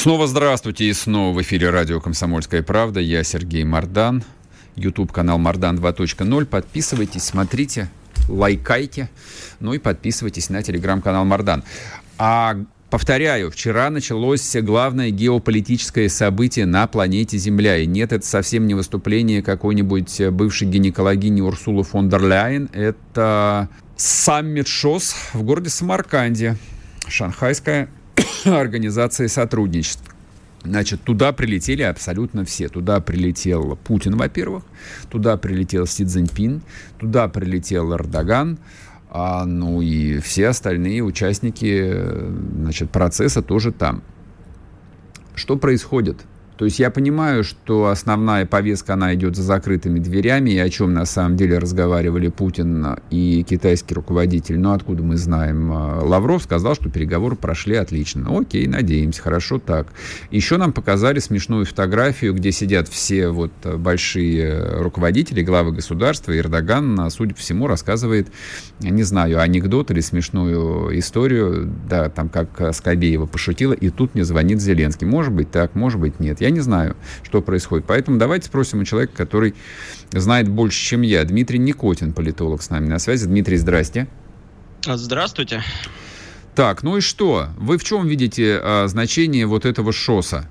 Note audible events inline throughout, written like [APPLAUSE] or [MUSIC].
Снова здравствуйте, и снова в эфире радио «Комсомольская правда». Я Сергей Мардан, YouTube-канал «Мардан 2.0». Подписывайтесь, смотрите, лайкайте, ну и подписывайтесь на телеграм-канал «Мардан». А Повторяю, вчера началось главное геополитическое событие на планете Земля. И нет, это совсем не выступление какой-нибудь бывшей гинекологини Урсулы фон дер Ляйен. Это саммит ШОС в городе Самарканде. Шанхайская [COUGHS] организация сотрудничества. Значит, туда прилетели абсолютно все. Туда прилетел Путин, во-первых, туда прилетел Си Цзиньпин, туда прилетел Эрдоган, а, ну и все остальные участники значит, процесса тоже там. Что происходит? То есть я понимаю, что основная повестка, она идет за закрытыми дверями, и о чем на самом деле разговаривали Путин и китайский руководитель. Но откуда мы знаем? Лавров сказал, что переговоры прошли отлично. Окей, надеемся, хорошо так. Еще нам показали смешную фотографию, где сидят все вот большие руководители, главы государства. Эрдоган, судя по всему, рассказывает, не знаю, анекдот или смешную историю, да, там как Скобеева пошутила, и тут мне звонит Зеленский. Может быть так, может быть нет. Я не знаю, что происходит. Поэтому давайте спросим у человека, который знает больше, чем я. Дмитрий Никотин, политолог, с нами на связи. Дмитрий, здрасте. Здравствуйте. Так, ну и что? Вы в чем видите а, значение вот этого ШОСа?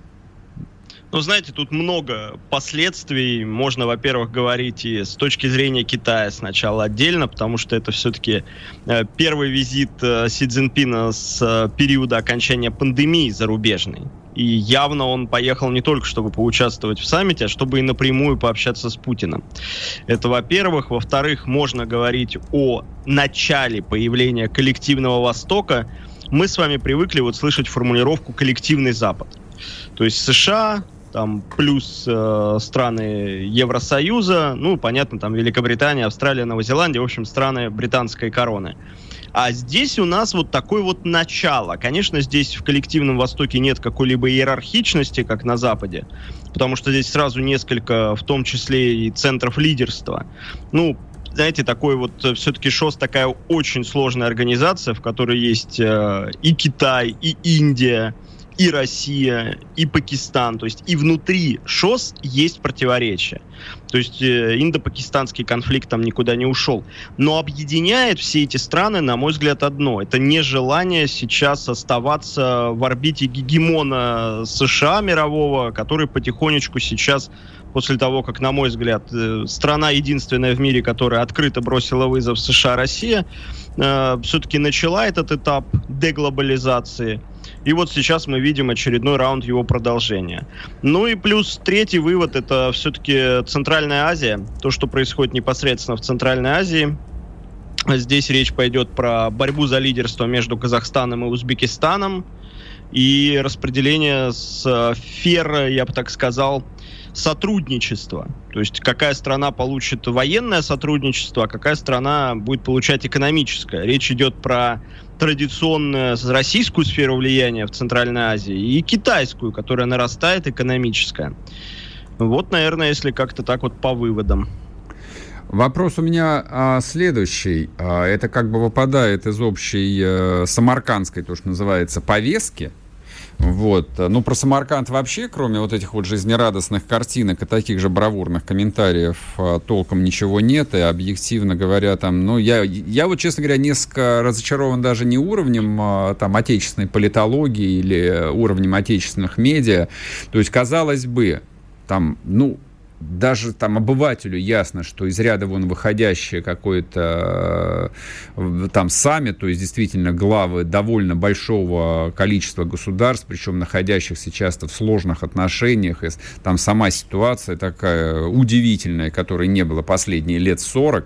Ну, знаете, тут много последствий. Можно, во-первых, говорить и с точки зрения Китая сначала отдельно, потому что это все-таки э, первый визит э, Си Цзиньпина с э, периода окончания пандемии зарубежной. И явно он поехал не только, чтобы поучаствовать в саммите, а чтобы и напрямую пообщаться с Путиным. Это во-первых. Во-вторых, можно говорить о начале появления коллективного Востока. Мы с вами привыкли вот слышать формулировку «коллективный Запад». То есть США, там плюс э, страны Евросоюза, ну, понятно, там Великобритания, Австралия, Новая Зеландия, в общем, страны британской короны. А здесь у нас вот такое вот начало. Конечно, здесь в коллективном Востоке нет какой-либо иерархичности, как на Западе, потому что здесь сразу несколько, в том числе и центров лидерства. Ну, знаете, такой вот э, все-таки ШОС такая очень сложная организация, в которой есть э, и Китай, и Индия, и Россия, и Пакистан. То есть и внутри ШОС есть противоречия. То есть э, индо-пакистанский конфликт там никуда не ушел. Но объединяет все эти страны, на мой взгляд, одно. Это нежелание сейчас оставаться в орбите гегемона США мирового, который потихонечку сейчас после того, как, на мой взгляд, э, страна единственная в мире, которая открыто бросила вызов США, Россия, э, все-таки начала этот этап деглобализации – и вот сейчас мы видим очередной раунд его продолжения. Ну и плюс третий вывод, это все-таки Центральная Азия. То, что происходит непосредственно в Центральной Азии. Здесь речь пойдет про борьбу за лидерство между Казахстаном и Узбекистаном и распределение сфер, я бы так сказал, сотрудничества. То есть какая страна получит военное сотрудничество, а какая страна будет получать экономическое. Речь идет про традиционную российскую сферу влияния в Центральной Азии и китайскую, которая нарастает, экономическая. Вот, наверное, если как-то так вот по выводам. Вопрос у меня а, следующий. А, это как бы выпадает из общей а, самаркандской, то, что называется, повестки. Вот. Ну, про Самарканд вообще, кроме вот этих вот жизнерадостных картинок и таких же бравурных комментариев, а, толком ничего нет. И объективно говоря, там, ну, я, я вот, честно говоря, несколько разочарован даже не уровнем а, там отечественной политологии или уровнем отечественных медиа. То есть, казалось бы, там, ну, даже там обывателю ясно, что из ряда вон выходящее какой-то э, там саммит, то есть действительно главы довольно большого количества государств, причем находящихся часто в сложных отношениях, и там сама ситуация такая удивительная, которой не было последние лет 40,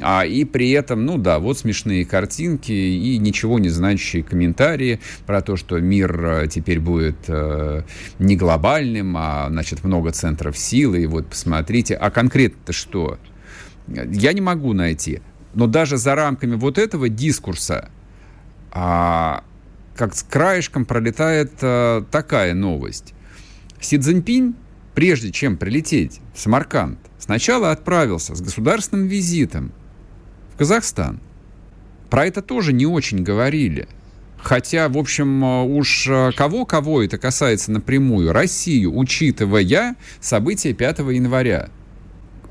а, и при этом, ну да, вот смешные картинки и ничего не значащие комментарии про то, что мир э, теперь будет э, не глобальным, а, значит, много центров силы, и вот посмотрите, а конкретно что? Я не могу найти. Но даже за рамками вот этого дискурса, а, как с краешком пролетает а, такая новость. Си Цзиньпинь, прежде чем прилететь в Самарканд, сначала отправился с государственным визитом в Казахстан. Про это тоже не очень говорили. Хотя, в общем, уж кого-кого это касается напрямую, Россию, учитывая события 5 января.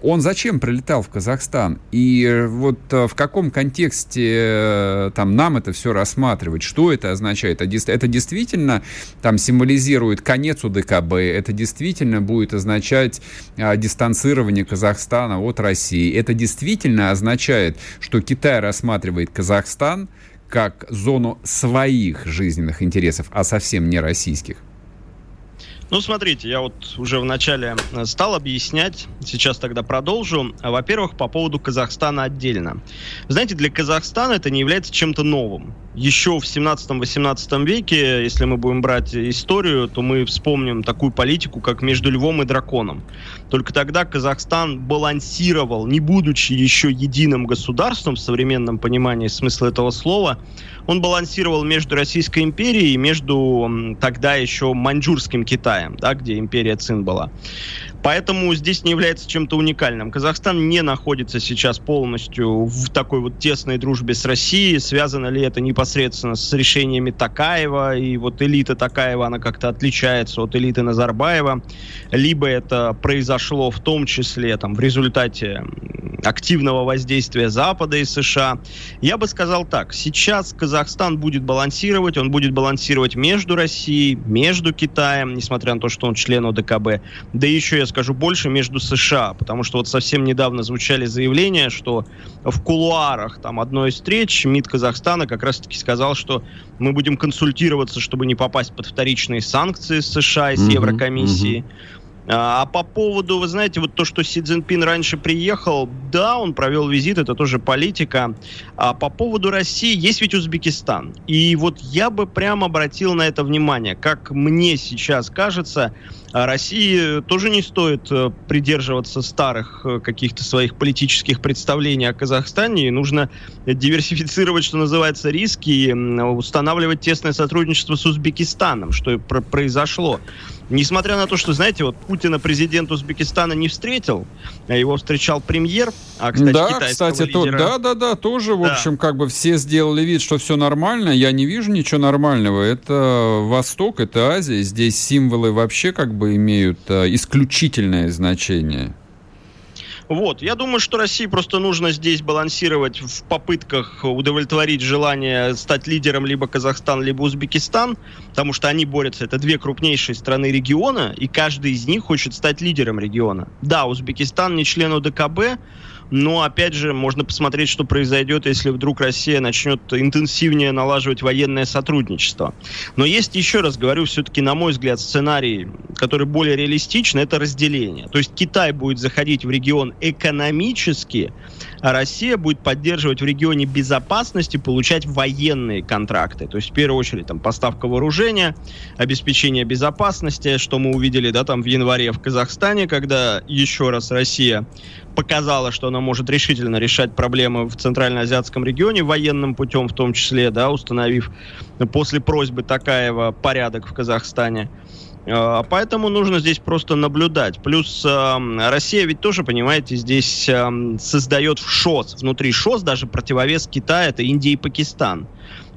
Он зачем прилетал в Казахстан? И вот в каком контексте э, там нам это все рассматривать? Что это означает? Это действительно там символизирует конец УДКБ? Это действительно будет означать а, дистанцирование Казахстана от России? Это действительно означает, что Китай рассматривает Казахстан как зону своих жизненных интересов, а совсем не российских? Ну, смотрите, я вот уже вначале э, стал объяснять, сейчас тогда продолжу. Во-первых, по поводу Казахстана отдельно. Знаете, для Казахстана это не является чем-то новым. Еще в 17-18 веке, если мы будем брать историю, то мы вспомним такую политику, как между львом и драконом. Только тогда Казахстан балансировал, не будучи еще единым государством в современном понимании смысла этого слова, он балансировал между Российской империей и между тогда еще маньчжурским Китаем, да, где империя Цин была. Поэтому здесь не является чем-то уникальным. Казахстан не находится сейчас полностью в такой вот тесной дружбе с Россией. Связано ли это непосредственно с решениями Такаева, и вот элита Такаева, она как-то отличается от элиты Назарбаева, либо это произошло в том числе там, в результате активного воздействия Запада и США. Я бы сказал так, сейчас Казахстан будет балансировать, он будет балансировать между Россией, между Китаем, несмотря на то, что он член ОДКБ, да еще, я скажу больше, между США, потому что вот совсем недавно звучали заявления, что в кулуарах там одной из встреч МИД Казахстана как раз-таки сказал, что мы будем консультироваться, чтобы не попасть под вторичные санкции США и с mm-hmm, Еврокомиссией. Mm-hmm. А, а по поводу, вы знаете, вот то, что Си Цзиньпин раньше приехал, да, он провел визит, это тоже политика. А по поводу России, есть ведь Узбекистан. И вот я бы прямо обратил на это внимание. Как мне сейчас кажется, России тоже не стоит э, придерживаться старых э, каких-то своих политических представлений о Казахстане. И нужно диверсифицировать, что называется, риски и устанавливать тесное сотрудничество с Узбекистаном, что и произошло. Несмотря на то, что, знаете, вот Путина президент Узбекистана не встретил, а его встречал премьер, а, кстати, да, кстати, лидера... то, да, да, да, тоже, в да. общем, как бы все сделали вид, что все нормально. Я не вижу ничего нормального. Это Восток, это Азия. Здесь символы вообще как бы имеют а, исключительное значение. Вот, я думаю, что России просто нужно здесь балансировать в попытках удовлетворить желание стать лидером либо Казахстан, либо Узбекистан, потому что они борются, это две крупнейшие страны региона, и каждый из них хочет стать лидером региона. Да, Узбекистан не член ОДКБ, но, опять же, можно посмотреть, что произойдет, если вдруг Россия начнет интенсивнее налаживать военное сотрудничество. Но есть, еще раз говорю, все-таки, на мой взгляд, сценарий, который более реалистичный, это разделение. То есть Китай будет заходить в регион экономически, Россия будет поддерживать в регионе безопасности, получать военные контракты. То есть, в первую очередь, там, поставка вооружения, обеспечение безопасности, что мы увидели, да, там, в январе в Казахстане, когда еще раз Россия показала, что она может решительно решать проблемы в Центральноазиатском регионе военным путем, в том числе, да, установив после просьбы Такаева порядок в Казахстане. А, поэтому нужно здесь просто наблюдать. Плюс э, Россия ведь тоже, понимаете, здесь э, создает в ШОС, внутри ШОС даже противовес Китая, это Индия и Пакистан.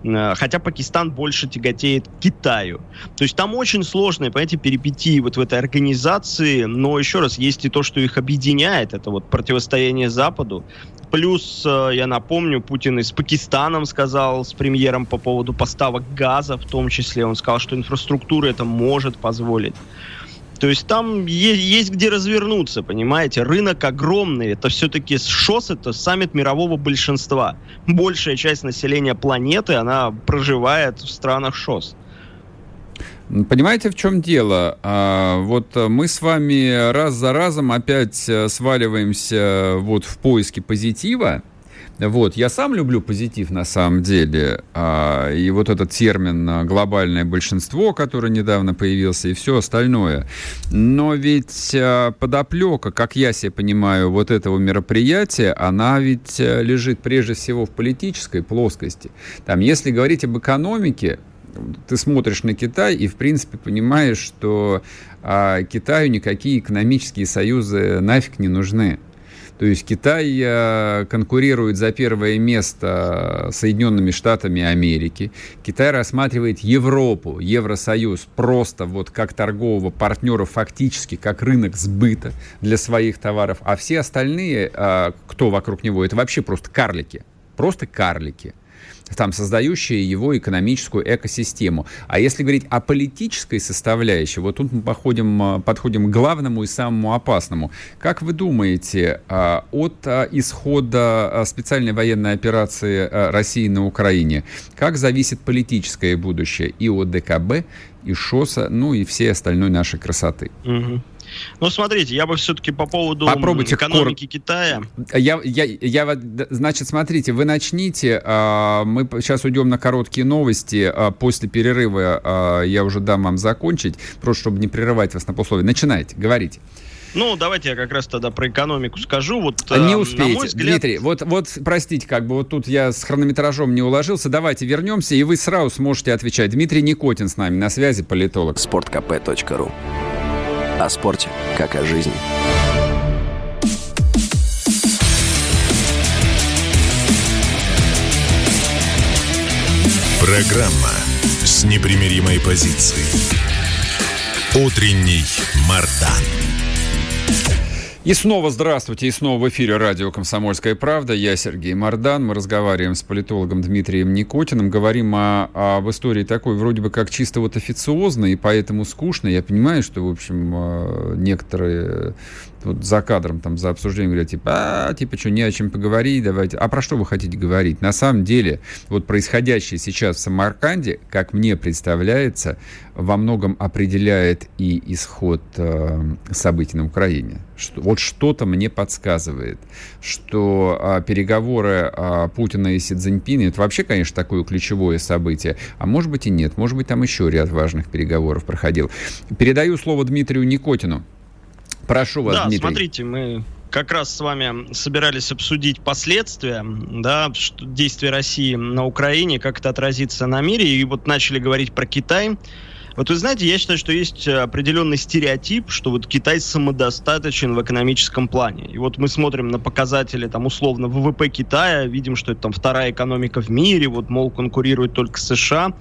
Э, хотя Пакистан больше тяготеет к Китаю. То есть там очень сложные, понимаете, перипетии вот в этой организации, но еще раз, есть и то, что их объединяет, это вот противостояние Западу, Плюс, э, я напомню, Путин и с Пакистаном сказал, с премьером по поводу поставок газа в том числе. Он сказал, что инфраструктура это может позволить. То есть там есть, где развернуться, понимаете? Рынок огромный. Это все-таки ШОС, это саммит мирового большинства. Большая часть населения планеты, она проживает в странах ШОС. Понимаете, в чем дело? А, вот мы с вами раз за разом опять э, сваливаемся вот в поиске позитива, вот, я сам люблю позитив на самом деле. А, и вот этот термин а, «глобальное большинство», который недавно появился, и все остальное. Но ведь а, подоплека, как я себе понимаю, вот этого мероприятия, она ведь лежит прежде всего в политической плоскости. Там, если говорить об экономике, ты смотришь на Китай и, в принципе, понимаешь, что а, Китаю никакие экономические союзы нафиг не нужны. То есть Китай э, конкурирует за первое место Соединенными Штатами Америки. Китай рассматривает Европу, Евросоюз просто вот как торгового партнера, фактически как рынок сбыта для своих товаров. А все остальные, э, кто вокруг него, это вообще просто карлики. Просто карлики там, создающие его экономическую экосистему. А если говорить о политической составляющей, вот тут мы походим, а, подходим к главному и самому опасному. Как вы думаете, а, от а, исхода специальной военной операции России на Украине, как зависит политическое будущее и от ДКБ, и ШОСа, ну и всей остальной нашей красоты? Угу. Ну, смотрите, я бы все-таки по поводу Попробуйте экономики кор... Китая... Я, я, я, значит, смотрите, вы начните, а, мы сейчас уйдем на короткие новости, а, после перерыва а, я уже дам вам закончить, просто чтобы не прерывать вас на полусловие. Начинайте, говорите. Ну, давайте я как раз тогда про экономику скажу. Вот, не успеете, взгляд... Дмитрий. Вот, вот, простите, как бы вот тут я с хронометражом не уложился. Давайте вернемся, и вы сразу сможете отвечать. Дмитрий Никотин с нами на связи, политолог. Спорткп.ру о спорте, как о жизни. Программа с непримиримой позицией. Утренний Мардан. И снова здравствуйте, и снова в эфире радио «Комсомольская правда». Я Сергей Мордан. Мы разговариваем с политологом Дмитрием Никотиным. Говорим о, об истории такой, вроде бы как чисто вот официозной, и поэтому скучной. Я понимаю, что, в общем, э, некоторые вот за кадром, там, за обсуждением говорят, типа, а, типа, что, не о чем поговорить, давайте. А про что вы хотите говорить? На самом деле, вот происходящее сейчас в Самарканде, как мне представляется, во многом определяет и исход э, событий на Украине. Что, вот что-то мне подсказывает, что э, переговоры э, Путина и Си Цзиньпина, это вообще, конечно, такое ключевое событие, а может быть и нет, может быть, там еще ряд важных переговоров проходил. Передаю слово Дмитрию Никотину. Прошу вас, да, Дмитрий. смотрите, мы как раз с вами собирались обсудить последствия да, действия России на Украине, как это отразится на мире, и вот начали говорить про Китай. Вот вы знаете, я считаю, что есть определенный стереотип, что вот Китай самодостаточен в экономическом плане. И вот мы смотрим на показатели, там, условно, ВВП Китая, видим, что это там вторая экономика в мире, вот, мол, конкурирует только США.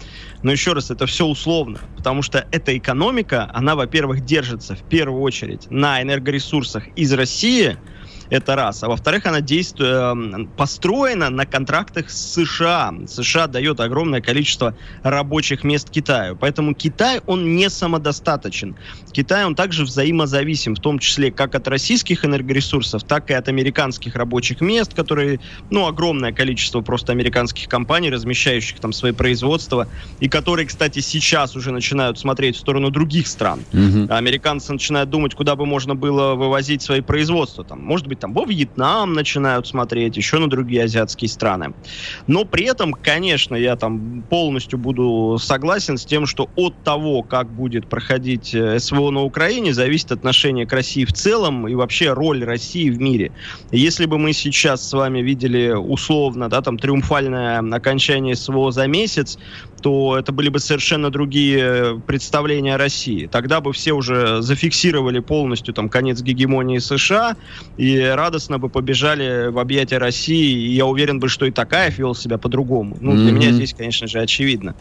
Но еще раз, это все условно, потому что эта экономика, она, во-первых, держится в первую очередь на энергоресурсах из России – это раз. А во-вторых, она действует, эм, построена на контрактах с США. США дает огромное количество рабочих мест Китаю. Поэтому Китай, он не самодостаточен. Китай, он также взаимозависим, в том числе как от российских энергоресурсов, так и от американских рабочих мест, которые, ну, огромное количество просто американских компаний, размещающих там свои производства, и которые, кстати, сейчас уже начинают смотреть в сторону других стран. Mm-hmm. Американцы начинают думать, куда бы можно было вывозить свои производства. Там, может быть, там во Вьетнам начинают смотреть, еще на другие азиатские страны. Но при этом, конечно, я там полностью буду согласен с тем, что от того, как будет проходить э, СВО на Украине, зависит отношение к России в целом и вообще роль России в мире. Если бы мы сейчас с вами видели условно, да, там триумфальное окончание СВО за месяц, то это были бы совершенно другие представления о России. Тогда бы все уже зафиксировали полностью там конец гегемонии США и радостно бы побежали в объятия России. И я уверен бы, что и Такаев вел себя по-другому. Ну, для mm-hmm. меня здесь, конечно же, очевидно.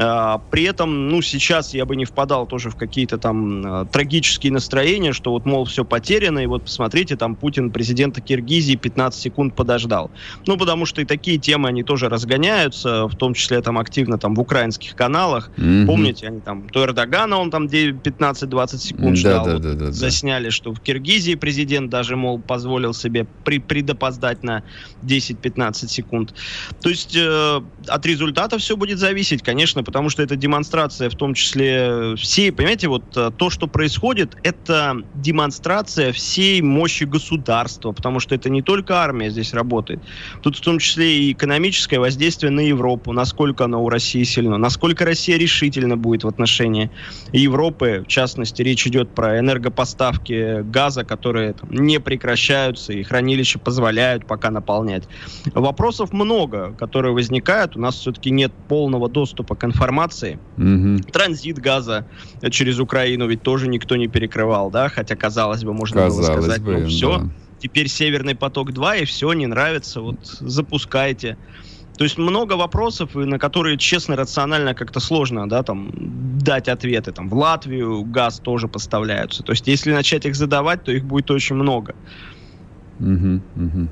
А, при этом, ну, сейчас я бы не впадал тоже в какие-то там а, трагические настроения, что вот, мол, все потеряно, и вот посмотрите, там Путин президента Киргизии 15 секунд подождал. Ну, потому что и такие темы, они тоже разгоняются, в том числе там активно там в украинских каналах. Mm-hmm. Помните, они там, то Эрдогана он там 15-20 секунд ждал. Да, да, да, да, засняли, что в Киргизии президент даже, мол, позволил себе при, предопоздать на 10-15 секунд. То есть э, от результата все будет зависеть, конечно, потому что это демонстрация в том числе всей, понимаете, вот э, то, что происходит, это демонстрация всей мощи государства, потому что это не только армия здесь работает. Тут в том числе и экономическое воздействие на Европу, насколько оно у России сильно, насколько Россия решительно будет в отношении Европы. В частности, речь идет про энергопоставки газа, которые там, не прекращаются, и хранилища позволяют пока наполнять. Вопросов много, которые возникают. У нас все-таки нет полного доступа к информации. Угу. Транзит газа через Украину ведь тоже никто не перекрывал, да, хотя, казалось бы, можно казалось было сказать, бы, ну все, да. теперь Северный поток-2, и все, не нравится, вот запускайте. То есть много вопросов, на которые, честно, рационально как-то сложно, да, там, дать ответы. Там, в Латвию газ тоже поставляются. То есть, если начать их задавать, то их будет очень много. Угу, угу.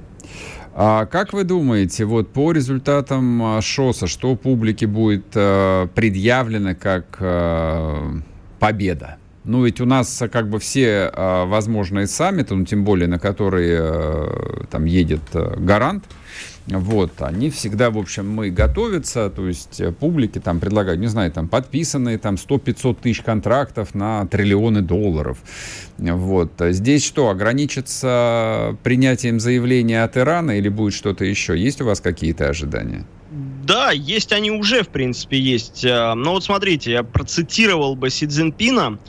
А как вы думаете, вот по результатам а, ШОСа, что публике будет э, предъявлено как э, победа? Ну, ведь у нас как бы все э, возможные саммиты, ну, тем более на которые э, там едет э, гарант, вот, они всегда, в общем, мы готовятся, то есть э, публике там предлагают, не знаю, там подписанные там 100-500 тысяч контрактов на триллионы долларов. Вот. Здесь что, ограничится принятием заявления от Ирана или будет что-то еще? Есть у вас какие-то ожидания? Да, есть они уже, в принципе, есть. Э, но вот смотрите, я процитировал бы Си Цзиньпина.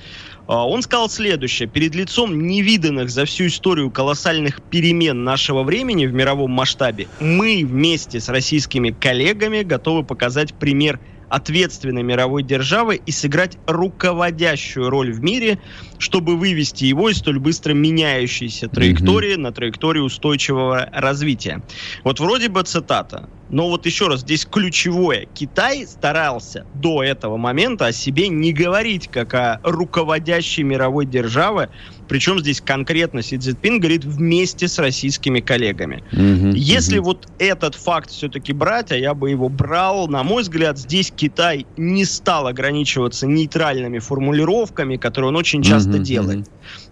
А, он сказал следующее. Перед лицом невиданных за всю историю колоссальных перемен нашего времени в мировом масштабе мы вместе с российскими коллегами готовы показать пример ответственной мировой державы и сыграть руководящую роль в мире, чтобы вывести его из столь быстро меняющейся траектории mm-hmm. на траекторию устойчивого развития. Вот вроде бы цитата. Но вот еще раз, здесь ключевое. Китай старался до этого момента о себе не говорить как о руководящей мировой державе, причем здесь конкретно Си Цзиньпин говорит вместе с российскими коллегами. Угу, Если угу. вот этот факт все-таки брать, а я бы его брал, на мой взгляд, здесь Китай не стал ограничиваться нейтральными формулировками, которые он очень часто делает. Угу.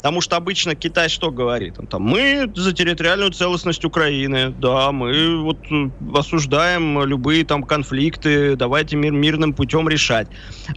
Потому что обычно Китай что говорит? Он там, мы за территориальную целостность Украины, да, мы вот э, осуждаем любые там конфликты, давайте мир мирным путем решать.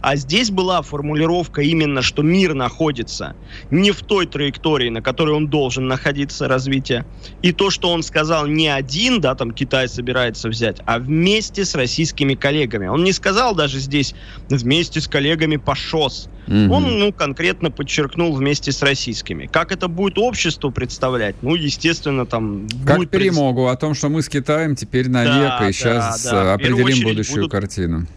А здесь была формулировка именно, что мир находится не в той траектории, на которой он должен находиться, развитие. И то, что он сказал не один, да, там Китай собирается взять, а вместе с российскими коллегами. Он не сказал даже здесь вместе с коллегами по ШОС. Угу. Он, ну, конкретно подчеркнул вместе с российскими. Как это будет обществу представлять? Ну, естественно, там... Как будет перемогу о том, что мы с Китаем теперь навек, да, и сейчас да, да. определим будущую будут... картину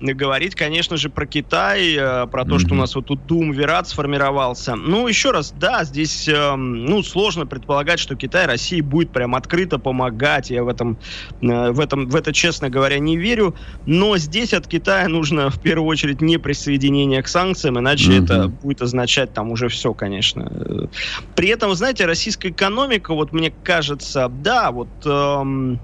говорить, конечно же, про Китай, э, про то, mm-hmm. что у нас вот тут Дум Вират сформировался. Ну, еще раз, да, здесь, э, ну, сложно предполагать, что Китай России будет прям открыто помогать. Я в этом, э, в этом, в это, честно говоря, не верю. Но здесь от Китая нужно в первую очередь не присоединение к санкциям, иначе mm-hmm. это будет означать там уже все, конечно. При этом, знаете, российская экономика, вот мне кажется, да, вот... Эм,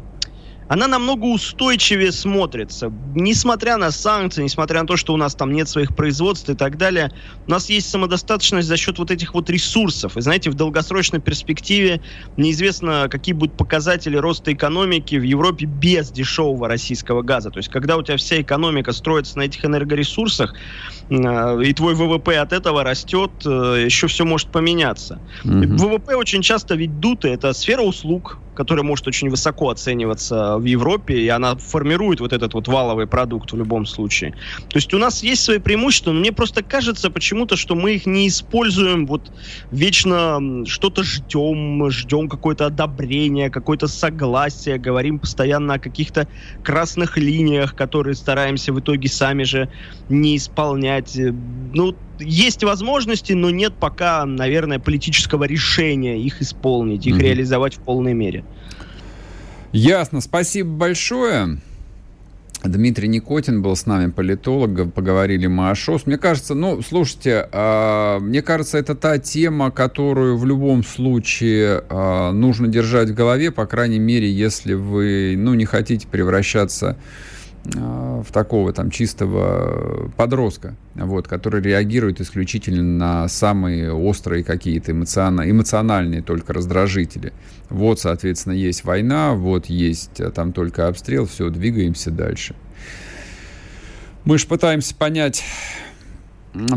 она намного устойчивее смотрится. Несмотря на санкции, несмотря на то, что у нас там нет своих производств и так далее, у нас есть самодостаточность за счет вот этих вот ресурсов. И знаете, в долгосрочной перспективе неизвестно, какие будут показатели роста экономики в Европе без дешевого российского газа. То есть, когда у тебя вся экономика строится на этих энергоресурсах, э, и твой ВВП от этого растет, э, еще все может поменяться. Mm-hmm. ВВП очень часто ведь дутый, это сфера услуг, которая может очень высоко оцениваться в Европе, и она формирует вот этот вот валовый продукт в любом случае. То есть у нас есть свои преимущества, но мне просто кажется почему-то, что мы их не используем вот вечно что-то ждем, ждем какое-то одобрение, какое-то согласие, говорим постоянно о каких-то красных линиях, которые стараемся в итоге сами же не исполнять. Ну, есть возможности, но нет пока, наверное, политического решения их исполнить, их mm-hmm. реализовать в полной мере. Ясно. Спасибо большое. Дмитрий Никотин был с нами, политолог, поговорили мы о ШОС. Мне кажется, ну, слушайте, э, мне кажется, это та тема, которую в любом случае э, нужно держать в голове, по крайней мере, если вы, ну, не хотите превращаться в такого там чистого подростка, вот, который реагирует исключительно на самые острые какие-то эмоциональные, эмоциональные только раздражители. Вот, соответственно, есть война, вот есть а, там только обстрел, все, двигаемся дальше. Мы же пытаемся понять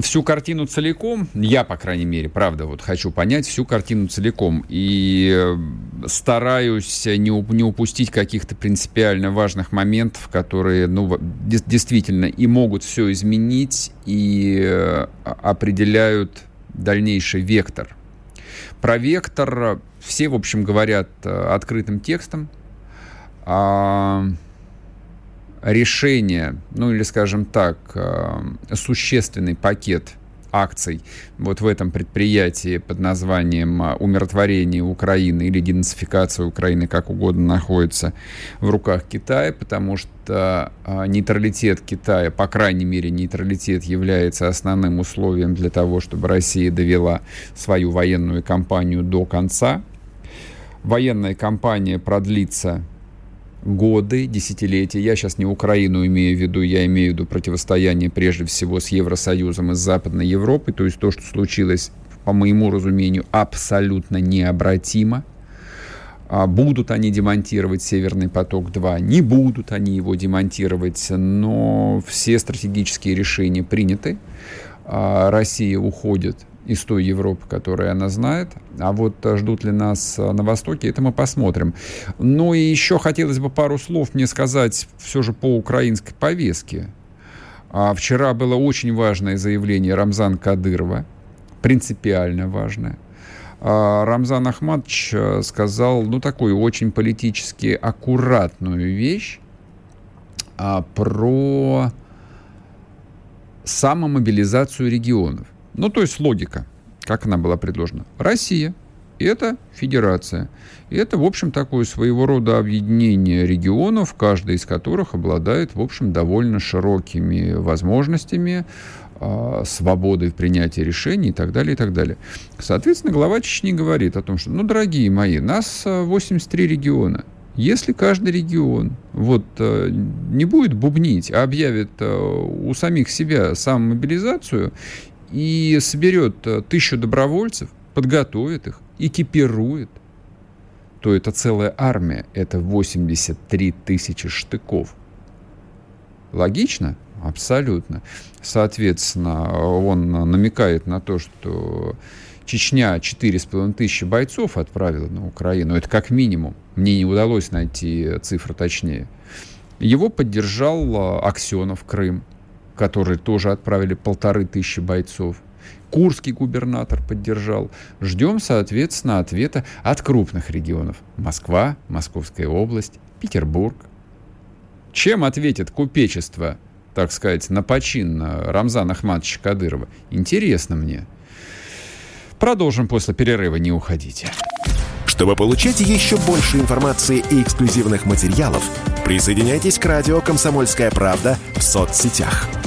всю картину целиком, я, по крайней мере, правда, вот хочу понять всю картину целиком и э, стараюсь не, не упустить каких-то принципиально важных моментов, которые, ну, действительно и могут все изменить, и э, определяют дальнейший вектор. Про вектор все, в общем, говорят э, открытым текстом. А решение, ну или, скажем так, э, существенный пакет акций вот в этом предприятии под названием э, «Умиротворение Украины» или «Денацификация Украины», как угодно, находится в руках Китая, потому что э, нейтралитет Китая, по крайней мере, нейтралитет является основным условием для того, чтобы Россия довела свою военную кампанию до конца. Военная кампания продлится годы, десятилетия. Я сейчас не Украину имею в виду, я имею в виду противостояние прежде всего с Евросоюзом и с Западной Европой. То есть то, что случилось, по моему разумению, абсолютно необратимо. А будут они демонтировать «Северный поток-2», не будут они его демонтировать, но все стратегические решения приняты. А Россия уходит из той Европы, которую она знает. А вот э, ждут ли нас э, на Востоке, это мы посмотрим. Ну и еще хотелось бы пару слов мне сказать все же по украинской повестке. А вчера было очень важное заявление Рамзан Кадырова, принципиально важное. А Рамзан Ахмадович э, сказал, ну, такую очень политически аккуратную вещь а, про самомобилизацию регионов. Ну, то есть логика, как она была предложена. Россия – это федерация. И это, в общем, такое своего рода объединение регионов, каждый из которых обладает, в общем, довольно широкими возможностями, э, свободой в принятии решений и так далее, и так далее. Соответственно, глава Чечни говорит о том, что, ну, дорогие мои, нас 83 а, региона. Если каждый регион вот, э, не будет бубнить, а объявит э, у самих себя самомобилизацию и соберет э, тысячу добровольцев, подготовит их, экипирует, то это целая армия, это 83 тысячи штыков. Логично? Абсолютно. Соответственно, он намекает на то, что Чечня 4,5 тысячи бойцов отправила на Украину. Это как минимум. Мне не удалось найти цифру точнее. Его поддержал э, Аксенов, Крым который тоже отправили полторы тысячи бойцов. Курский губернатор поддержал. Ждем, соответственно, ответа от крупных регионов. Москва, Московская область, Петербург. Чем ответит купечество, так сказать, на почин Рамзана Ахматовича Кадырова? Интересно мне. Продолжим после перерыва, не уходите. Чтобы получать еще больше информации и эксклюзивных материалов, присоединяйтесь к радио «Комсомольская правда» в соцсетях –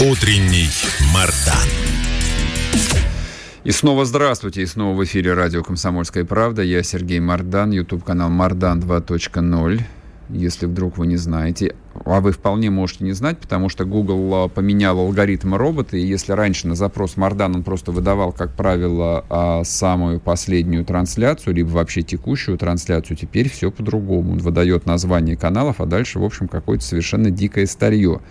Утренний Мардан. И снова здравствуйте, и снова в эфире радио «Комсомольская правда». Я Сергей Мардан, YouTube-канал «Мардан 2.0» если вдруг вы не знаете. А вы вполне можете не знать, потому что Google а, поменял алгоритмы робота, и если раньше на запрос Мардан он просто выдавал, как правило, а, самую последнюю трансляцию, либо вообще текущую трансляцию, теперь все по-другому. Он выдает название каналов, а дальше, в общем, какое-то совершенно дикое старье.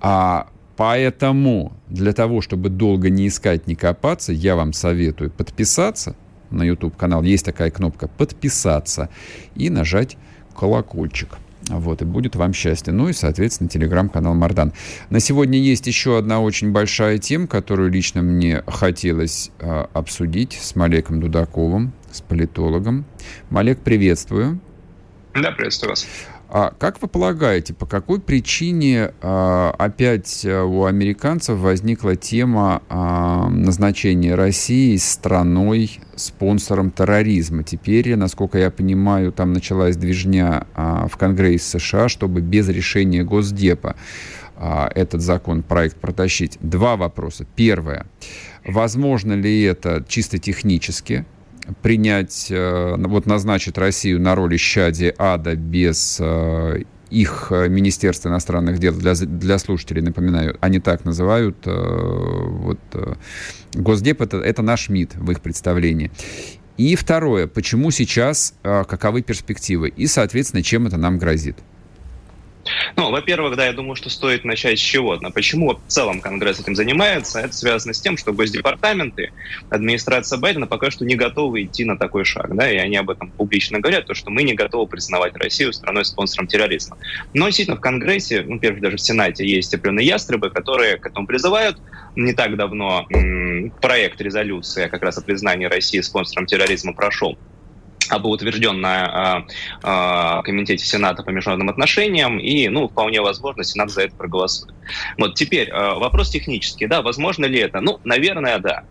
А Поэтому для того, чтобы долго не искать, не копаться, я вам советую подписаться на YouTube-канал. Есть такая кнопка «Подписаться» и нажать колокольчик. Вот, и будет вам счастье. Ну и, соответственно, телеграм-канал Мардан. На сегодня есть еще одна очень большая тема, которую лично мне хотелось э, обсудить с Малеком Дудаковым, с политологом. Малек, приветствую. Да, приветствую вас. А как вы полагаете, по какой причине а, опять э, у американцев возникла тема а, назначения России страной спонсором терроризма? Теперь, насколько я понимаю, там началась движня а, в Конгрессе США, чтобы без решения Госдепа а, этот закон, проект протащить. Два вопроса. Первое. Возможно ли это чисто технически? Принять, э, вот назначить Россию на роли щади ада без э, их э, Министерство иностранных дел, для, для слушателей напоминаю, они так называют, вот, Госдеп это, это наш МИД в их представлении. И второе, почему сейчас, каковы перспективы и, соответственно, чем это нам грозит? Ну, во-первых, да, я думаю, что стоит начать с чего-то. Почему в целом Конгресс этим занимается? Это связано с тем, что госдепартаменты, администрация Байдена пока что не готовы идти на такой шаг, да, и они об этом публично говорят, то, что мы не готовы признавать Россию страной-спонсором терроризма. Но действительно в Конгрессе, ну, первых даже в Сенате есть определенные ястребы, которые к этому призывают. Не так давно м- проект резолюции как раз о признании России спонсором терроризма прошел был утвержден на э, Комитете Сената по международным отношениям, и, ну, вполне возможно, Сенат за это проголосует. Вот теперь э, вопрос технический, да, возможно ли это? Ну, наверное, да.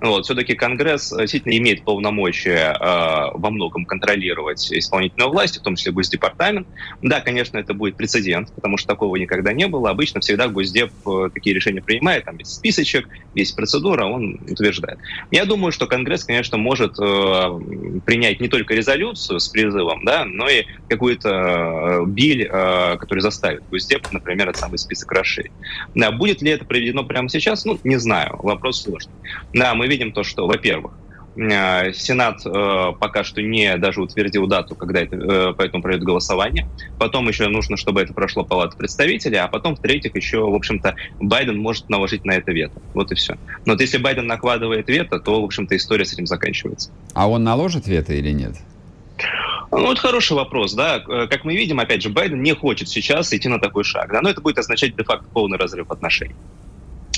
Вот, все-таки Конгресс э, действительно имеет полномочия э, во многом контролировать исполнительную власть, в том числе Госдепартамент. Да, конечно, это будет прецедент, потому что такого никогда не было. Обычно всегда Госдеп э, такие решения принимает, там есть списочек, есть процедура, он утверждает. Я думаю, что Конгресс, конечно, может э, принять не только резолюцию с призывом, да, но и какую-то э, биль, э, который заставит Госдеп, например, этот самый список расширить. Да, будет ли это проведено прямо сейчас? Ну, не знаю, вопрос сложный. Да, мы видим то, что, во-первых, э, Сенат э, пока что не даже утвердил дату, когда это, э, по этому пройдет голосование. Потом еще нужно, чтобы это прошло Палату представителей, а потом, в-третьих, еще, в общем-то, Байден может наложить на это вето. Вот и все. Но вот если Байден накладывает вето, то, в общем-то, история с этим заканчивается. А он наложит вето или нет? Ну, это хороший вопрос, да. Э, как мы видим, опять же, Байден не хочет сейчас идти на такой шаг, да, но это будет означать де-факто полный разрыв отношений.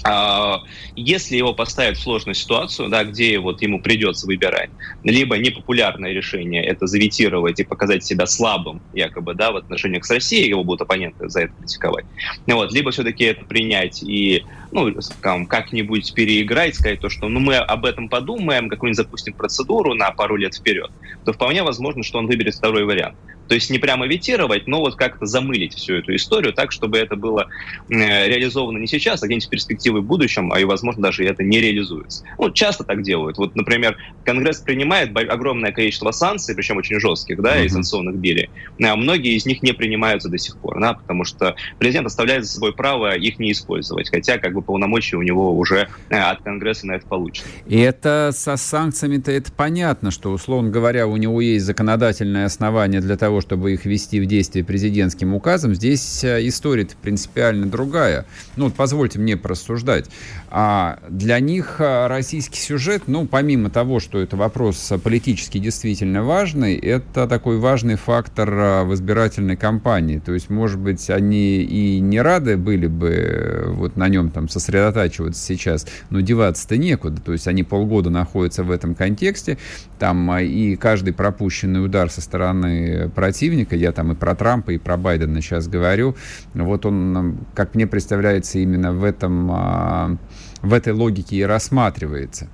А, если его поставят в сложную ситуацию, да, где вот ему придется выбирать, либо непопулярное решение это заветировать и показать себя слабым, якобы, да, в отношениях с Россией, его будут оппоненты за это критиковать, вот, либо все-таки это принять и ну, как-нибудь переиграть, сказать то, что ну, мы об этом подумаем, какую-нибудь запустим процедуру на пару лет вперед, то вполне возможно, что он выберет второй вариант. То есть не прямо ветировать, но вот как-то замылить всю эту историю так, чтобы это было э, реализовано не сейчас, а где-нибудь в перспективе в будущем, а и, возможно, даже это не реализуется. Ну, часто так делают. Вот, например, Конгресс принимает огромное количество санкций, причем очень жестких, да, uh-huh. и санкционных билей. А многие из них не принимаются до сих пор, да, потому что президент оставляет за собой право их не использовать, хотя как бы полномочия у него уже э, от Конгресса на это получено. И это со санкциями-то это понятно, что, условно говоря, у него есть законодательное основание для того, чтобы их ввести в действие президентским указом, здесь э, история принципиально другая. Ну, вот позвольте мне просуждать. А для них э, российский сюжет, ну, помимо того, что это вопрос политически действительно важный, это такой важный фактор э, в избирательной кампании. То есть, может быть, они и не рады были бы вот на нем там сосредотачиваться сейчас, но деваться-то некуда. То есть, они полгода находятся в этом контексте, там и каждый пропущенный удар со стороны противника, я там и про Трампа, и про Байдена сейчас говорю, вот он, как мне представляется, именно в этом, а, в этой логике и рассматривается.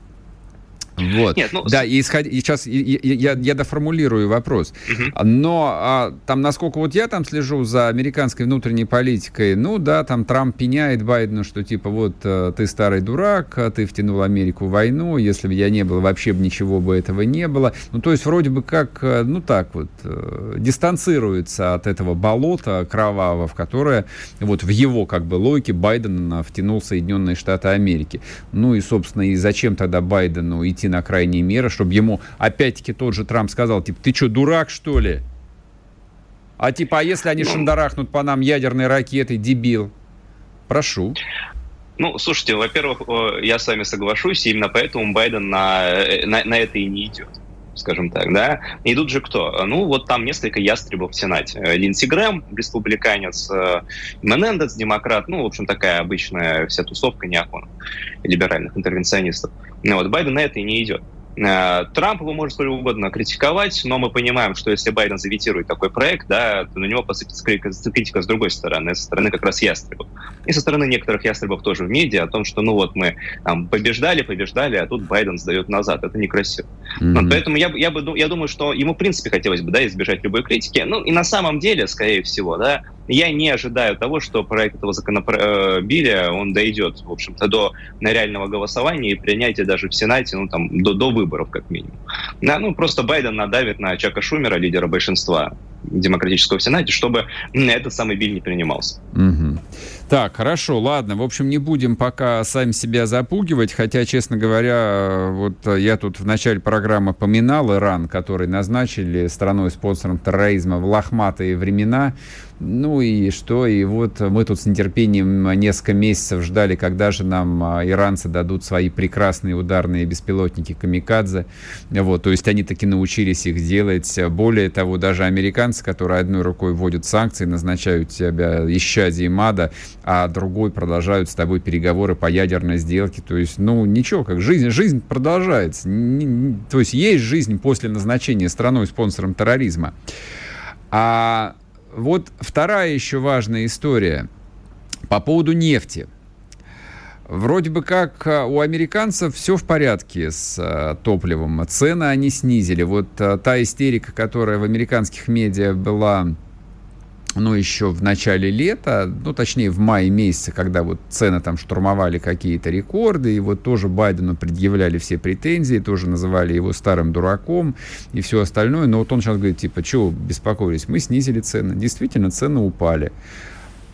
Вот. Нет, ну, да, и, исход... и сейчас я, я, доформулирую вопрос. Угу. Но а, там, насколько вот я там слежу за американской внутренней политикой, ну да, там Трамп пеняет Байдену, что типа вот э, ты старый дурак, а ты втянул Америку в войну, если бы я не был, вообще бы ничего бы этого не было. Ну, то есть вроде бы как, э, ну так вот, э, дистанцируется от этого болота кровавого, в которое вот в его как бы логике Байден втянул Соединенные Штаты Америки. Ну и, собственно, и зачем тогда Байдену идти идти на крайние меры, чтобы ему опять-таки тот же Трамп сказал, типа, ты что, дурак, что ли? А типа, а если они ну, шандарахнут по нам ядерной ракетой, дебил? Прошу. Ну, слушайте, во-первых, я с вами соглашусь, именно поэтому Байден на, э, на, на это и не идет скажем так, да. Идут же кто? Ну, вот там несколько ястребов в Сенате. Э, Линдси Грэм, республиканец, э, Менендес, демократ, ну, в общем, такая обычная вся тусовка неоконов, либеральных интервенционистов. Ну, вот Байден на это и не идет. Э, Трамп его может сколько угодно критиковать, но мы понимаем, что если Байден заветирует такой проект, да, то на него посыпется критика с другой стороны, со стороны как раз ястребов. И со стороны некоторых ястребов тоже в медиа о том, что ну вот мы там, побеждали, побеждали, а тут Байден сдает назад. Это некрасиво. Mm-hmm. Вот, поэтому я, я, бы, я думаю, что ему в принципе хотелось бы да, избежать любой критики. Ну и на самом деле, скорее всего, да, я не ожидаю того, что проект этого законопроекта, он дойдет, в общем-то, до реального голосования и принятия даже в Сенате, ну, там, до, до выборов, как минимум. Да, ну, просто Байден надавит на Чака Шумера, лидера большинства демократического в Сенате, чтобы этот самый биль не принимался. Угу. Так, хорошо, ладно. В общем, не будем пока сами себя запугивать, хотя, честно говоря, вот я тут в начале программы поминал Иран, который назначили страной-спонсором терроризма в лохматые времена. Ну и что? И вот мы тут с нетерпением несколько месяцев ждали, когда же нам а, иранцы дадут свои прекрасные ударные беспилотники «Камикадзе». Вот, то есть они таки научились их делать. Более того, даже американцы, которые одной рукой вводят санкции, назначают тебя исчадием ада, а другой продолжают с тобой переговоры по ядерной сделке. То есть, ну, ничего, как жизнь, жизнь продолжается. То есть есть жизнь после назначения страной-спонсором терроризма. А вот вторая еще важная история по поводу нефти. Вроде бы как а, у американцев все в порядке с а, топливом. Цены они снизили. Вот а, та истерика, которая в американских медиа была ну, еще в начале лета, ну, точнее, в мае месяце, когда вот цены там штурмовали какие-то рекорды, и вот тоже Байдену предъявляли все претензии, тоже называли его старым дураком и все остальное, но вот он сейчас говорит, типа, чего беспокоились, мы снизили цены. Действительно, цены упали.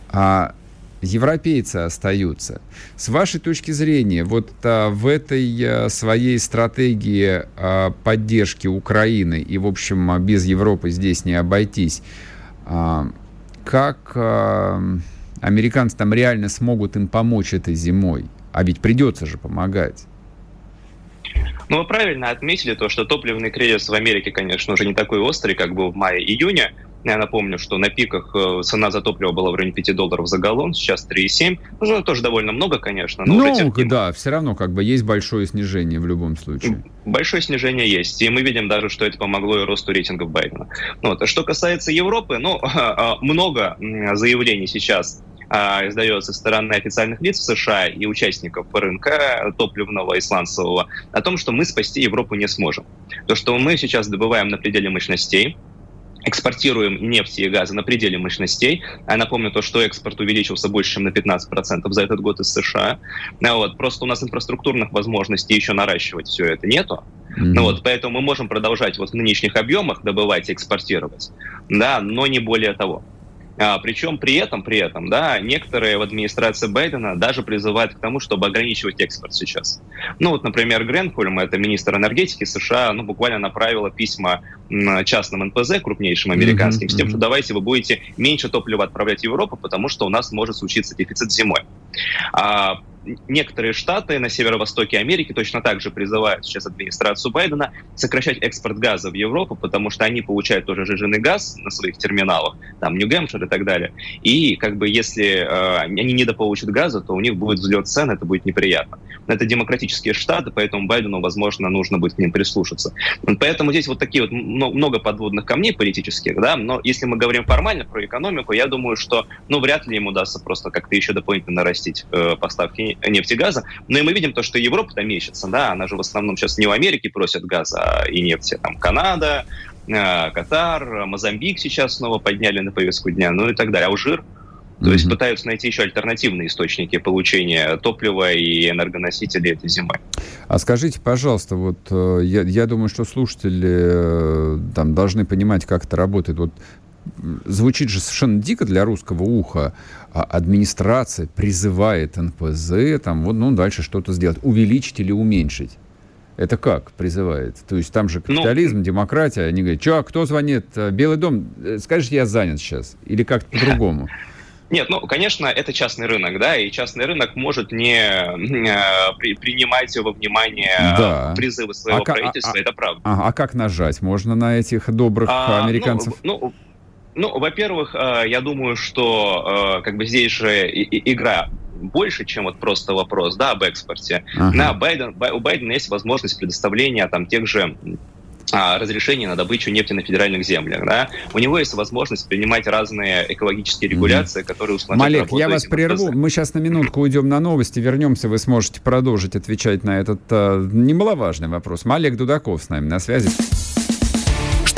А европейцы остаются. С вашей точки зрения, вот а, в этой а, своей стратегии а, поддержки Украины и, в общем, без Европы здесь не обойтись, а, как э, американцы там реально смогут им помочь этой зимой. А ведь придется же помогать. Ну, вы правильно отметили то, что топливный кризис в Америке, конечно, уже не такой острый, как был в мае-июне. Я напомню, что на пиках э, цена за топливо была в районе 5 долларов за галлон, сейчас 3,7. Ну, тоже довольно много, конечно. Но много, терпимо. да, все равно как бы есть большое снижение в любом случае. Большое снижение есть, и мы видим даже, что это помогло и росту рейтингов Байдена. Ну, вот. Что касается Европы, ну, [LAUGHS] много заявлений сейчас а, издается со стороны официальных лиц в США и участников рынка топливного и сланцевого о том, что мы спасти Европу не сможем. То, что мы сейчас добываем на пределе мощностей, экспортируем нефть и газы на пределе мощностей. Я напомню то, что экспорт увеличился больше, чем на 15% за этот год из США. Ну вот. Просто у нас инфраструктурных возможностей еще наращивать все это нету. Mm-hmm. Ну вот, поэтому мы можем продолжать вот в нынешних объемах добывать и экспортировать, да, но не более того. А, причем при этом, при этом, да, некоторые в администрации Байдена даже призывают к тому, чтобы ограничивать экспорт сейчас. Ну вот, например, Гренхольм, это министр энергетики США, ну буквально направила письма частным НПЗ, крупнейшим американским, mm-hmm. с тем, что давайте вы будете меньше топлива отправлять в Европу, потому что у нас может случиться дефицит зимой. А, некоторые штаты на северо-востоке Америки точно так же призывают сейчас администрацию Байдена сокращать экспорт газа в Европу, потому что они получают тоже жиженый газ на своих терминалах, там Нью-Гэмпшир и так далее. И как бы если э, они недополучат газа, то у них будет взлет цен, это будет неприятно. Это демократические штаты, поэтому Байдену, возможно, нужно будет к ним прислушаться. Поэтому здесь вот такие вот много подводных камней политических, да, но если мы говорим формально про экономику, я думаю, что, ну, вряд ли ему удастся просто как-то еще дополнительно нарастить э, поставки нефти и газа. Но и мы видим то, что Европа там мечется, да, она же в основном сейчас не в Америке просит газа и нефти, там Канада, э, Катар, Мозамбик сейчас снова подняли на повестку дня, ну и так далее. Алжир, то mm-hmm. есть пытаются найти еще альтернативные источники получения топлива и энергоносителей этой зимой. А скажите, пожалуйста, вот э, я, я думаю, что слушатели э, там должны понимать, как это работает. Вот звучит же совершенно дико для русского уха. А администрация призывает НПЗ, там, вот, ну, дальше что-то сделать, увеличить или уменьшить. Это как призывает? То есть там же ну, капитализм, ну, демократия. Они говорят, что, кто звонит? Белый дом, э, скажите, я занят сейчас. Или как-то по-другому. [LAUGHS] Нет, ну, конечно, это частный рынок, да, и частный рынок может не э, при, принимать во внимание да. призывы своего а, правительства, а, это правда. А, а как нажать? Можно на этих добрых а, ну, американцев? Ну, ну, ну, во-первых, э, я думаю, что э, как бы здесь же игра больше, чем вот просто вопрос да, об экспорте. Ага. На Байден, у Байдена есть возможность предоставления там тех же а, разрешение на добычу нефти на федеральных землях. Да? У него есть возможность принимать разные экологические регуляции, mm-hmm. которые усложняют Малек, я вас прерву. Мы сейчас на минутку уйдем на новости, вернемся, вы сможете продолжить отвечать на этот э, немаловажный вопрос. Малек Дудаков с нами на связи.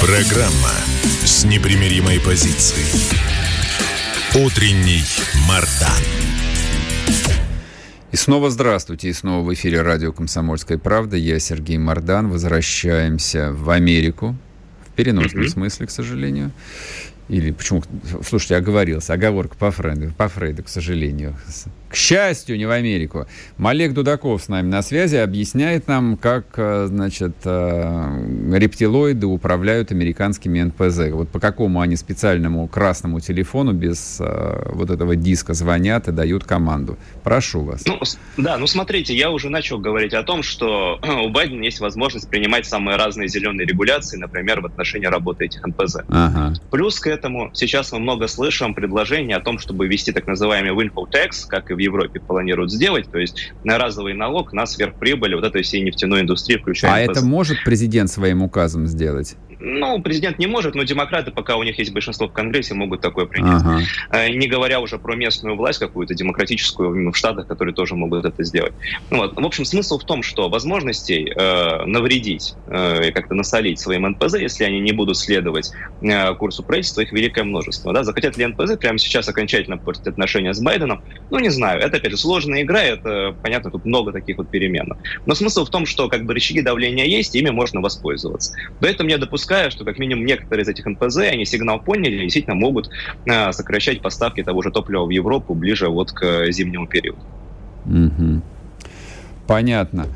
Программа с непримиримой позицией. Утренний Мардан. И снова здравствуйте, и снова в эфире радио «Комсомольская правда». Я Сергей Мардан. Возвращаемся в Америку. В переносном mm-hmm. смысле, к сожалению. Или почему? Слушайте, оговорился. Оговорка по Фрейду, по Фрейду, к сожалению. К счастью, не в Америку. Малек Дудаков с нами на связи объясняет нам, как, э, значит, э, рептилоиды управляют американскими НПЗ. Вот по какому они специальному красному телефону без э, вот этого диска звонят и дают команду. Прошу вас. Ну, да, ну смотрите, я уже начал говорить о том, что [CLEARS THROAT] у Байдена есть возможность принимать самые разные зеленые регуляции, например, в отношении работы этих НПЗ. Ага. Плюс к этому сейчас мы много слышим предложений о том, чтобы ввести так называемый windfall tax, как и в Европе планируют сделать, то есть на разовый налог на сверхприбыль вот этой всей нефтяной индустрии, включая... А это может президент своим указом сделать? Ну, президент не может, но демократы, пока у них есть большинство в Конгрессе, могут такое принять. Ага. Э, не говоря уже про местную власть какую-то демократическую в Штатах, которые тоже могут это сделать. Ну вот. В общем, смысл в том, что возможностей э, навредить э, и как-то насолить своим НПЗ, если они не будут следовать э, курсу правительства, их великое множество. Да? Захотят ли НПЗ прямо сейчас окончательно портить отношения с Байденом? Ну, не знаю. Это, опять же, сложная игра, это, понятно, тут много таких вот переменных. Но смысл в том, что как бы рычаги давления есть, ими можно воспользоваться. Поэтому я допускаю допускаю, что как минимум некоторые из этих НПЗ, они сигнал поняли и действительно могут э, сокращать поставки того же топлива в Европу ближе вот к зимнему периоду. Угу. Понятно.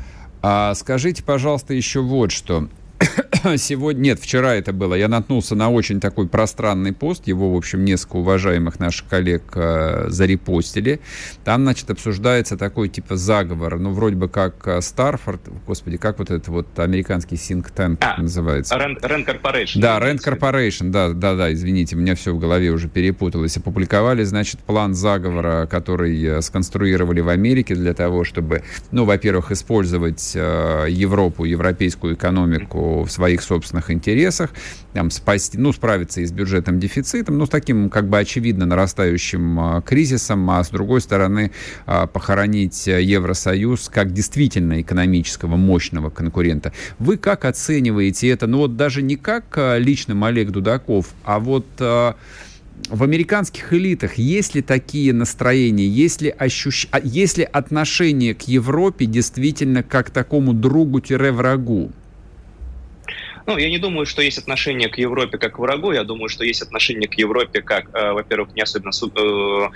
А скажите, пожалуйста, еще вот что. [COUGHS] сегодня, нет, вчера это было, я наткнулся на очень такой пространный пост, его, в общем, несколько уважаемых наших коллег э, зарепостили. Там, значит, обсуждается такой типа заговор, ну, вроде бы как э, Старфорд, господи, как вот этот вот американский think tank а, называется? Rand, Corporation. Да, Rand Corporation, да, да, да, извините, у меня все в голове уже перепуталось. Опубликовали, значит, план заговора, который э, сконструировали в Америке для того, чтобы, ну, во-первых, использовать э, Европу, европейскую экономику в своих собственных интересах, там, спасти, ну, справиться и с бюджетным дефицитом, ну, с таким, как бы, очевидно нарастающим а, кризисом, а с другой стороны, а, похоронить Евросоюз как действительно экономического мощного конкурента. Вы как оцениваете это? Ну, вот даже не как а, лично Олег Дудаков, а вот... В американских элитах есть ли такие настроения, есть ли, ощущ... есть ли отношение к Европе действительно как к такому другу-врагу? Ну, я не думаю, что есть отношение к Европе как к врагу. Я думаю, что есть отношение к Европе как, э, во-первых, не особенно суб, э,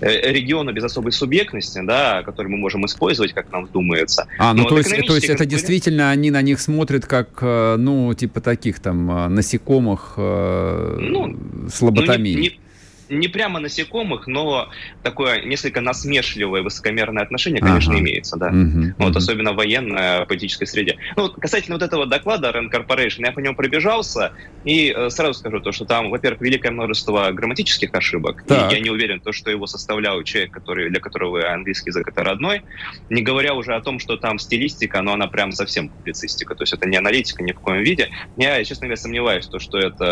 э, региону без особой субъектности, да, который мы можем использовать, как нам думается. А, ну, то, есть, то есть это действительно они на них смотрят как, э, ну, типа таких там э, насекомых э, ну, слаботомии. Ну, не, не, не прямо насекомых, но такое несколько насмешливое высокомерное отношение, конечно, ага. имеется, да. Угу, вот, угу. особенно в военной политической среде. Ну, вот, касательно вот этого доклада Rand Corporation, я по нему пробежался, и э, сразу скажу то, что там, во-первых, великое множество грамматических ошибок, так. и я не уверен, то, что его составлял человек, который, для которого английский язык это родной, не говоря уже о том, что там стилистика, но она прям совсем публицистика, то есть это не аналитика ни в коем виде. Я, честно говоря, сомневаюсь, то, что это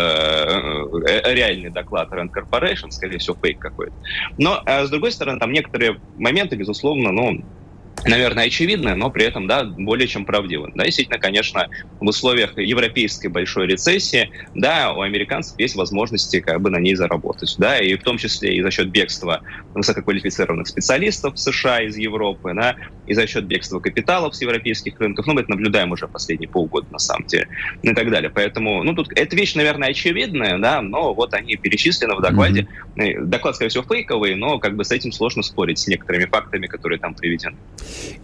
э, э, реальный доклад Rand Corporation, скорее всего, фейк какой-то. Но, а, с другой стороны, там некоторые моменты, безусловно, ну, наверное, очевидное, но при этом, да, более чем правдиво. Да, действительно, конечно, в условиях европейской большой рецессии, да, у американцев есть возможности как бы на ней заработать, да, и в том числе и за счет бегства высококвалифицированных специалистов в США из Европы, да, и за счет бегства капиталов с европейских рынков, ну, мы это наблюдаем уже последние полгода, на самом деле, и так далее. Поэтому, ну, тут эта вещь, наверное, очевидная, да, но вот они перечислены в докладе. Mm-hmm. Доклад, скорее всего, фейковый, но как бы с этим сложно спорить, с некоторыми фактами, которые там приведены.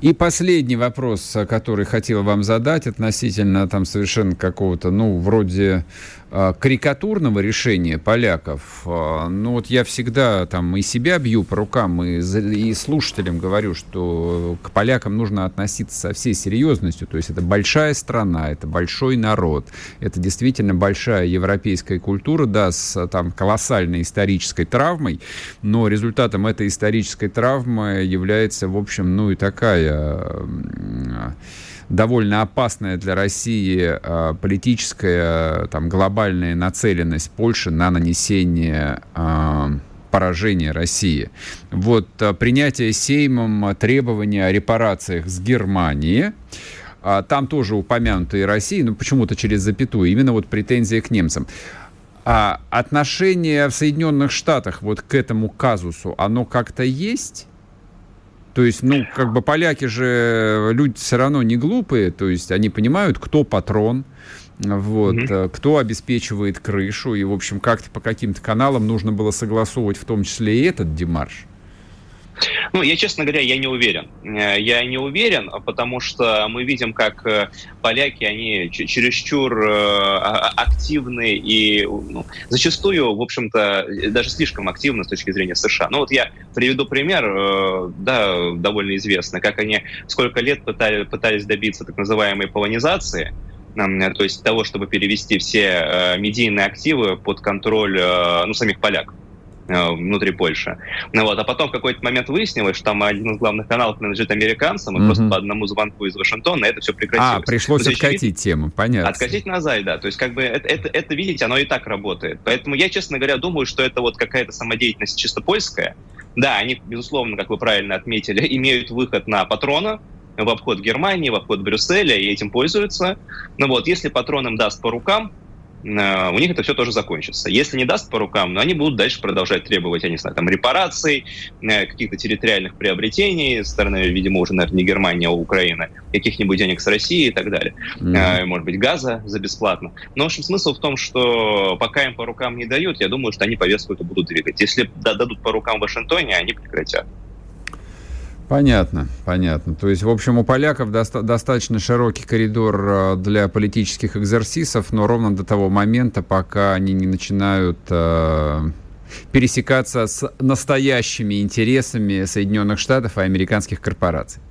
И последний вопрос, который хотел вам задать относительно там совершенно какого-то, ну, вроде карикатурного решения поляков, а, ну вот я всегда там и себя бью по рукам, и, и слушателям говорю, что к полякам нужно относиться со всей серьезностью. То есть это большая страна, это большой народ, это действительно большая европейская культура, да, с там колоссальной исторической травмой, но результатом этой исторической травмы является, в общем, ну и такая довольно опасная для России э, политическая там, глобальная нацеленность Польши на нанесение э, поражения России. Вот э, принятие Сеймом требования о репарациях с Германии, э, там тоже упомянута и Россия, но почему-то через запятую, именно вот претензия к немцам. А отношение в Соединенных Штатах вот к этому казусу, оно как-то есть? То есть, ну, как бы поляки же люди все равно не глупые, то есть они понимают, кто патрон, вот, mm-hmm. кто обеспечивает крышу, и, в общем, как-то по каким-то каналам нужно было согласовывать в том числе и этот демарш. Ну, я, честно говоря, я не уверен. Э, я не уверен, потому что мы видим, как э, поляки, они чересчур э, а, активны и ну, зачастую, в общем-то, даже слишком активны с точки зрения США. Ну, вот я приведу пример, да, довольно известный, как они сколько лет пытались, пытались добиться так называемой полонизации, то есть того, чтобы перевести все медийные активы под контроль ну, самих поляков. Э, внутри Польши. Ну, вот. А потом в какой-то момент выяснилось, что там один из главных каналов принадлежит американцам, и mm-hmm. просто по одному звонку из Вашингтона это все прекратилось. А, пришлось есть, откатить очевидно, тему, понятно. Откатить назад, да. То есть, как бы, это, это, это, видите, оно и так работает. Поэтому я, честно говоря, думаю, что это вот какая-то самодеятельность чисто польская. Да, они, безусловно, как вы правильно отметили, [LAUGHS] имеют выход на патрона, в обход Германии, в обход Брюсселя, и этим пользуются. Но вот если патрон им даст по рукам, у них это все тоже закончится. Если не даст по рукам, но они будут дальше продолжать требовать, я не знаю, там, репараций, э, каких-то территориальных приобретений со стороны, видимо, уже, наверное, не Германии, а Украины, каких-нибудь денег с России и так далее. Mm-hmm. Может быть, газа за бесплатно. Но, в общем, смысл в том, что пока им по рукам не дают, я думаю, что они повестку эту будут двигать. Если дадут по рукам в Вашингтоне, они прекратят. Понятно, понятно. То есть, в общем, у поляков доста- достаточно широкий коридор э, для политических экзерсисов, но ровно до того момента, пока они не начинают э, пересекаться с настоящими интересами Соединенных Штатов и американских корпораций.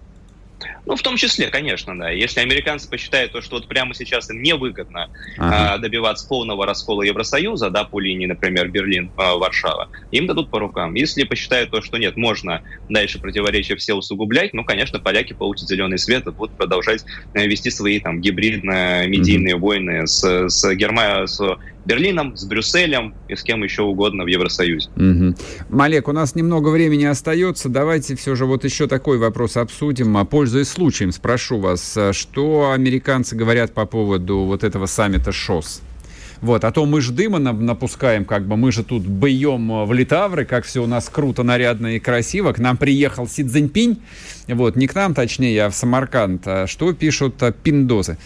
Ну, в том числе, конечно, да. Если американцы посчитают, то, что вот прямо сейчас им невыгодно ага. а, добиваться полного раскола Евросоюза, да, по линии, например, Берлин-Варшава, а, им дадут по рукам. Если посчитают то, что нет, можно дальше противоречия все усугублять, ну, конечно, поляки получат зеленый свет и будут продолжать э, вести свои там гибридно-медийные mm-hmm. войны с, с, Герма... с Берлином, с Брюсселем и с кем еще угодно в Евросоюзе. Угу. Малек, у нас немного времени остается. Давайте все же вот еще такой вопрос обсудим. Пользуясь случаем, спрошу вас, а что американцы говорят по поводу вот этого саммита ШОС? Вот, а то мы же дыма напускаем, как бы мы же тут бьем в Литавры, как все у нас круто, нарядно и красиво. К нам приехал Си Цзиньпинь, вот, не к нам, точнее, а в Самарканд. А что пишут а, пиндосы?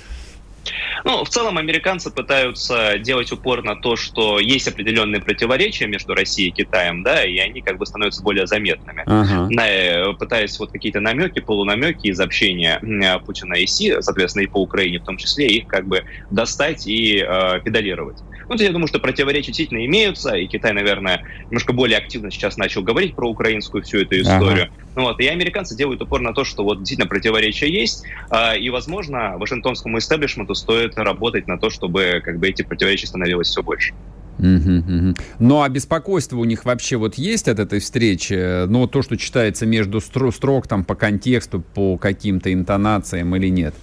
Ну, в целом американцы пытаются делать упор на то, что есть определенные противоречия между Россией и Китаем, да, и они как бы становятся более заметными. Uh-huh. На, э, пытаясь вот какие-то намеки, полунамеки из общения Путина и Си, соответственно, и по Украине в том числе, их как бы достать и э, педалировать. Ну, я думаю, что противоречия действительно имеются, и Китай, наверное, немножко более активно сейчас начал говорить про украинскую всю эту историю. Ага. Ну, вот, и американцы делают упор на то, что вот действительно противоречия есть, э, и, возможно, вашингтонскому истеблишменту стоит работать на то, чтобы как бы эти противоречия становилось все больше. Угу, угу. Ну а беспокойство у них вообще вот есть от этой встречи? Ну то, что читается между строк там по контексту, по каким-то интонациям или нет?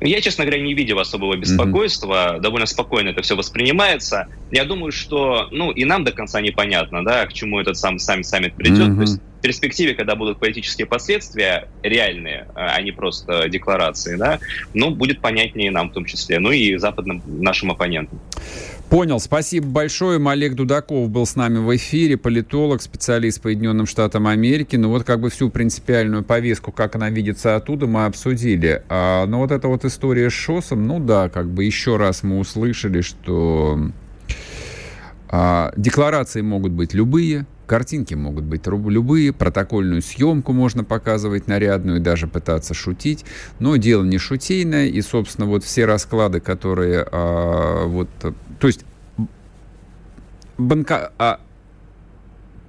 Я, честно говоря, не видел особого беспокойства, mm-hmm. довольно спокойно это все воспринимается. Я думаю, что, ну, и нам до конца непонятно, да, к чему этот сам, сам саммит придет. Mm-hmm. То есть перспективе, когда будут политические последствия реальные, а не просто декларации, да, ну, будет понятнее нам в том числе, ну и западным нашим оппонентам. Понял. Спасибо большое. Олег Дудаков был с нами в эфире, политолог, специалист по Соединенным Штатам Америки. Ну вот как бы всю принципиальную повестку, как она видится оттуда, мы обсудили. А, но вот эта вот история с ШОСом, ну да, как бы еще раз мы услышали, что а, декларации могут быть любые, Картинки могут быть любые, протокольную съемку можно показывать нарядную, даже пытаться шутить, но дело не шутейное, и, собственно, вот все расклады, которые а, вот, то есть банка, а,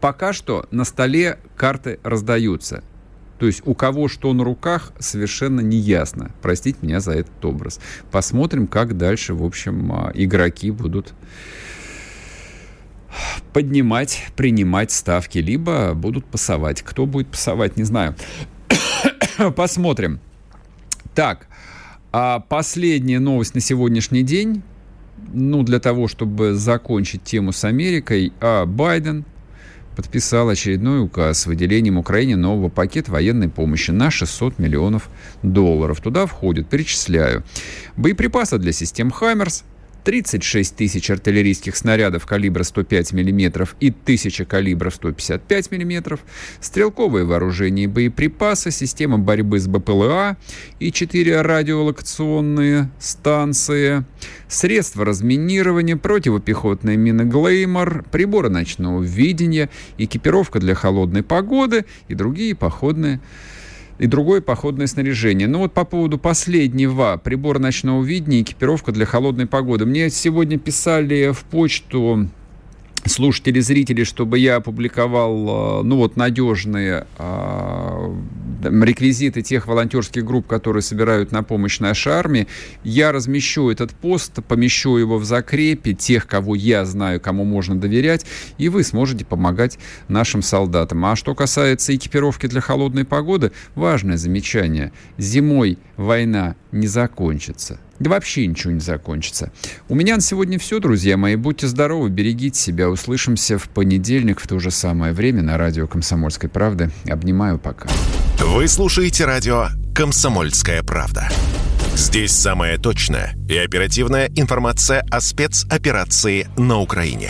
пока что на столе карты раздаются. То есть у кого что на руках, совершенно не ясно. Простите меня за этот образ. Посмотрим, как дальше, в общем, а, игроки будут поднимать, принимать ставки, либо будут пасовать. Кто будет пасовать, не знаю. [COUGHS] Посмотрим. Так, а последняя новость на сегодняшний день, ну, для того, чтобы закончить тему с Америкой, а Байден подписал очередной указ с выделением Украине нового пакета военной помощи на 600 миллионов долларов. Туда входит, перечисляю, боеприпасы для систем «Хаймерс», 36 тысяч артиллерийских снарядов калибра 105 мм и 1000 калибра 155 мм, стрелковые вооружения и боеприпасы, система борьбы с БПЛА и 4 радиолокационные станции, средства разминирования, противопехотные мины «Глеймор», приборы ночного видения, экипировка для холодной погоды и другие походные и другое походное снаряжение. Ну вот по поводу последнего, прибор ночного видения, экипировка для холодной погоды. Мне сегодня писали в почту слушатели, зрители, чтобы я опубликовал, э, ну вот, надежные а, реквизиты тех волонтерских групп, которые собирают на помощь нашей армии. Я размещу этот пост, помещу его в закрепе тех, кого я знаю, кому можно доверять, и вы сможете помогать нашим солдатам. А что касается экипировки для холодной погоды, важное замечание. Зимой война не закончится. Да вообще ничего не закончится. У меня на сегодня все, друзья мои. Будьте здоровы, берегите себя. Услышимся в понедельник в то же самое время на радио «Комсомольской правды». Обнимаю пока. Вы слушаете радио «Комсомольская правда». Здесь самая точная и оперативная информация о спецоперации на Украине.